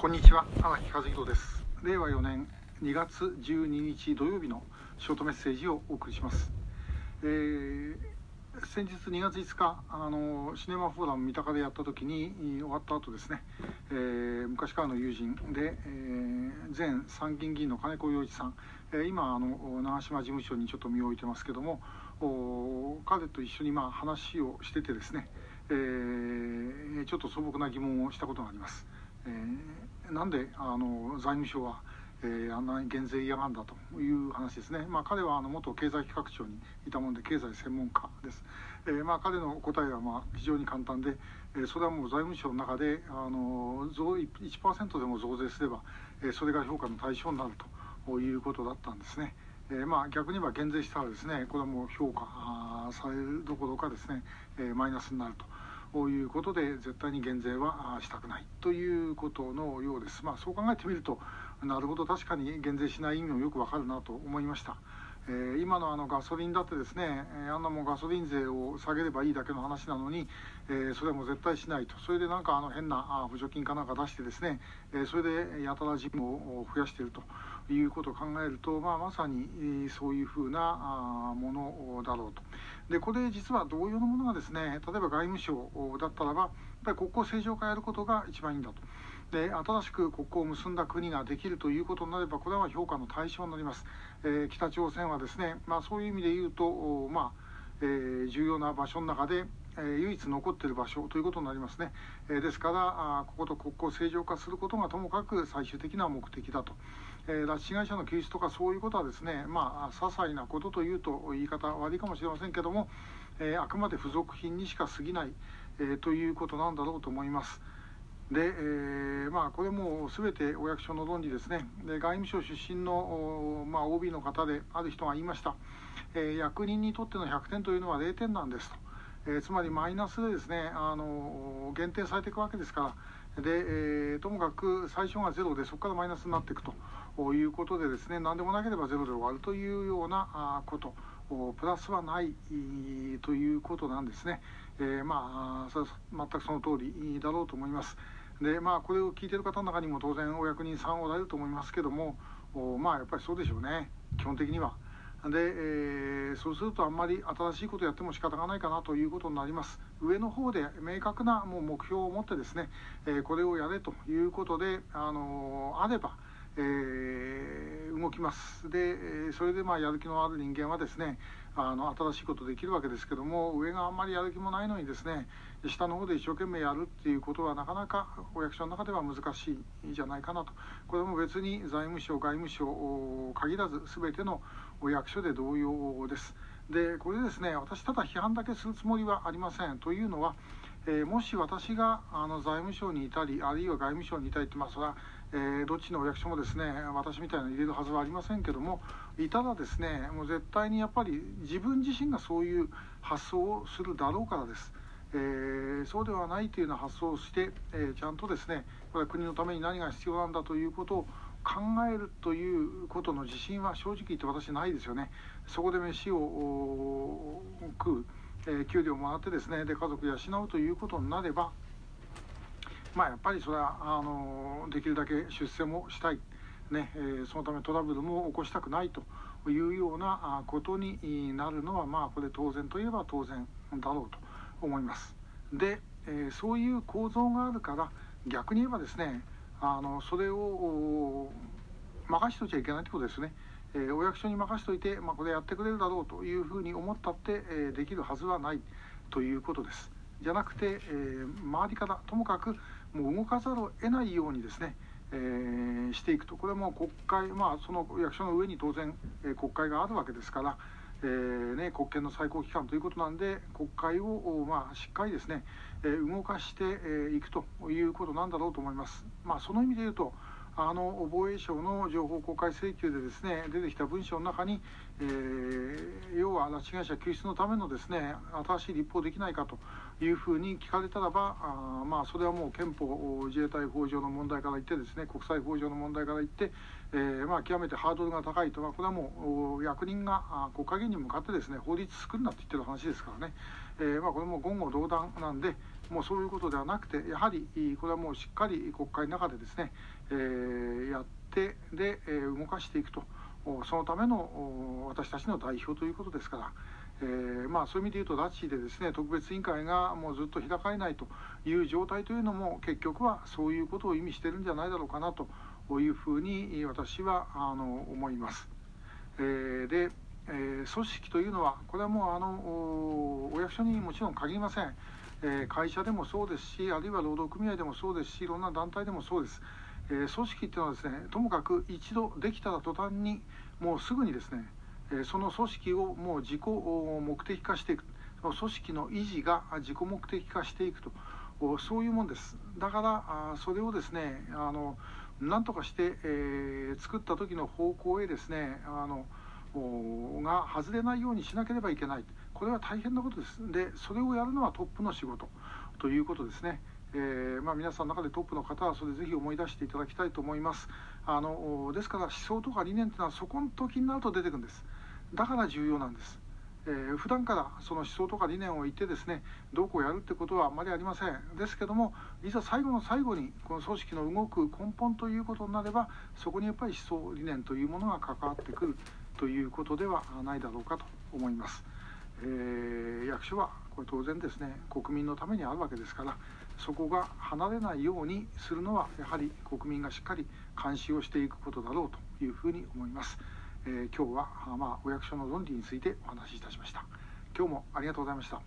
こんにちは。荒木和弘です。令和4年2月12日土曜日のショートメッセージをお送りします、えー、先日2月5日あのシネマフォーラム三鷹でやった時に終わった後ですね、えー、昔からの友人で、えー、前参議院議員の金子洋一さん、え今あの長島事務所にちょっと身を置いてますけども彼と一緒にまあ話をしててですね、えー、ちょっと素朴な疑問をしたことがあります。えーなんであの財務省は、えー、あんなに減税嫌がんだという話ですね、まあ、彼はあの元経済企画庁にいたもので経済専門家です、えー、まあ、彼の答えはまあ非常に簡単で、えー、それはもう財務省の中であの増1%でも増税すれば、えそれが評価の対象になるということだったんですね。えー、まあ逆に言えば減税したらですねこれはもう評価されるどころかですね、えー、マイナスになると。ということで絶対に減税はしたくないということのようです。まあ、そう考えてみるとなるほど確かに減税しない意味もよくわかるなと思いました。えー、今のあのガソリンだってですね、えー、あんなもガソリン税を下げればいいだけの話なのに、えー、それはもう絶対しないとそれでなんかあの変な補助金かなんか出してですね、えそれでやたら事務を増やしているということを考えると、まあ、まさにそういうふうなものだろうと。でこれ実は同様のものがですね例えば外務省だったらばやっぱり国交正常化やることが一番いいんだと。で新しく国交を結んだ国ができるということになればこれは評価の対象になります、えー、北朝鮮はですね、まあ、そういう意味で言うと、まあえー、重要な場所の中で、えー、唯一残っている場所ということになりますね、え、ですからあここと国交正常化することがともかく最終的な目的だと。え、拉致被害者の救出とかそういうことはですね、まあ、些細なことというと言い方悪いかもしれませんけども、え、あくまで付属品にしか過ぎない、え、ということなんだろうと思います。で、えー、まあ、これも全てお役所の論理ですね。で外務省出身の、まあ、OB の方である人が言いました、えー、役人にとっての100点というのは0点なんですと、えー、つまりマイナスでですねあの限定されていくわけですから。で、え、ともかく最初がゼロでそこからマイナスになっていくと。ということでですね何でもなければゼロで終わるというようなことプラスはないということなんですね。えー、まあ全くその通りだろうと思います。でまあこれを聞いてる方の中にも当然お役人さんおられると思いますけどもまあやっぱりそうでしょうね基本的には。で、えー、そうするとあんまり新しいことやっても仕方がないかなということになります上の方で明確なもう目標を持ってですね、えー、これをやれということで、あのー、あれば、えー、動きます。でそれでまあやる気のある人間はですねあの新しいことできるわけですけども上があんまりやる気もないのにですね下の方で一生懸命やるっていうことはなかなかお役所の中では難しいんじゃないかなと。これも別に財務省外務省限らず全てのお役所で同様です。でこれですね私ただ批判だけするつもりはありません。というのは、えー、もし私があの財務省にいたりあるいは外務省にいたりってまあそれはえー、どっちのお役所もですね私みたいなの入れるはずはありませんけどもいたらですねもう絶対にやっぱり自分自身がそういう発想をするだろうからです。えー、そうではないというような発想をして、えー、ちゃんとですねこれは国のために何が必要なんだということを考えるということの自信は正直言って私ないですよね。そこで飯を食う、え、給料もらってですねで家族養うということになればまあ、やっぱりそれはあのできるだけ出世もしたい、ねえー、そのためトラブルも起こしたくないというようなことになるのは、まあ、これ当然といえば当然だろうと思います。で、えー、そういう構造があるから逆に言えばですねあのそれを任しといちゃいけないということですね。えー、お役所に任しといて、まあ、これやってくれるだろうというふうに思ったって、えー、できるはずはないということです。じゃなくて、えー、周りからともかくもう動かざるを得ないようにですね、えー、していくとこれも国会、まあ、その役所の上に当然、えー、国会があるわけですから、えーね、国権の最高機関ということなんで国会を、まあ、しっかりですね、え、動かしてい、えー、くということなんだろうと思います。まあ、その意味で言うとあの防衛省の情報公開請求でですね出てきた文書の中に、えー、要は拉致被害者救出のためのですね新しい立法できないかというふうに聞かれたらばあまあそれはもう憲法自衛隊法上の問題から言ってですね国際法上の問題から言って、えー、まあ極めてハードルが高いとこれはもう役人が国会議員に向かってですね法律作るなって言ってる話ですからね、えー、まあこれも言語道断なんで、もうそういうことではなくてやはりこれはもうしっかり国会の中でですね、えー、やってで、え、動かしていくとそのための私たちの代表ということですから。えー、まあ、そういう意味で言うと拉致でですね特別委員会がもうずっと開かれないという状態というのも結局はそういうことを意味してるんじゃないだろうかなというふうに私はあの思います。えー、で、えー、組織というのはこれはもうあのお役所にもちろん限りません。え会社でもそうですしあるいは労働組合でもそうですしいろんな団体でもそうです、え組織っていうのはですねともかく一度できたら途端にもうすぐにですねえその組織をもう自己目的化していく。組織の維持が自己目的化していくと。そういうもんです。だからそれをですねあの何とかして、えー、作った時の方向へですねあのが外れないようにしなければいけない。これは大変なことです。でそれをやるのはトップの仕事。ということですね。えー、まあ、皆さんの中でトップの方はそれぜひ思い出していただきたいと思います。あのですから思想とか理念というのはそこの時になると出てくるんです。だから重要なんです。えー、普段からその思想とか理念を言ってですねどうこうやるってことはあまりありません。ですけどもいざ最後の最後にこの組織の動く根本ということになればそこにやっぱり思想理念というものが関わってくる。ということではないだろうかと思います。えー、役所はこれ当然ですね国民のためにあるわけですからそこが離れないようにするのはやはり国民がしっかり監視をしていくことだろうというふうに思います。えー、今日は、まあ、お役所の論理についてお話しいたしました今日もありがとうございました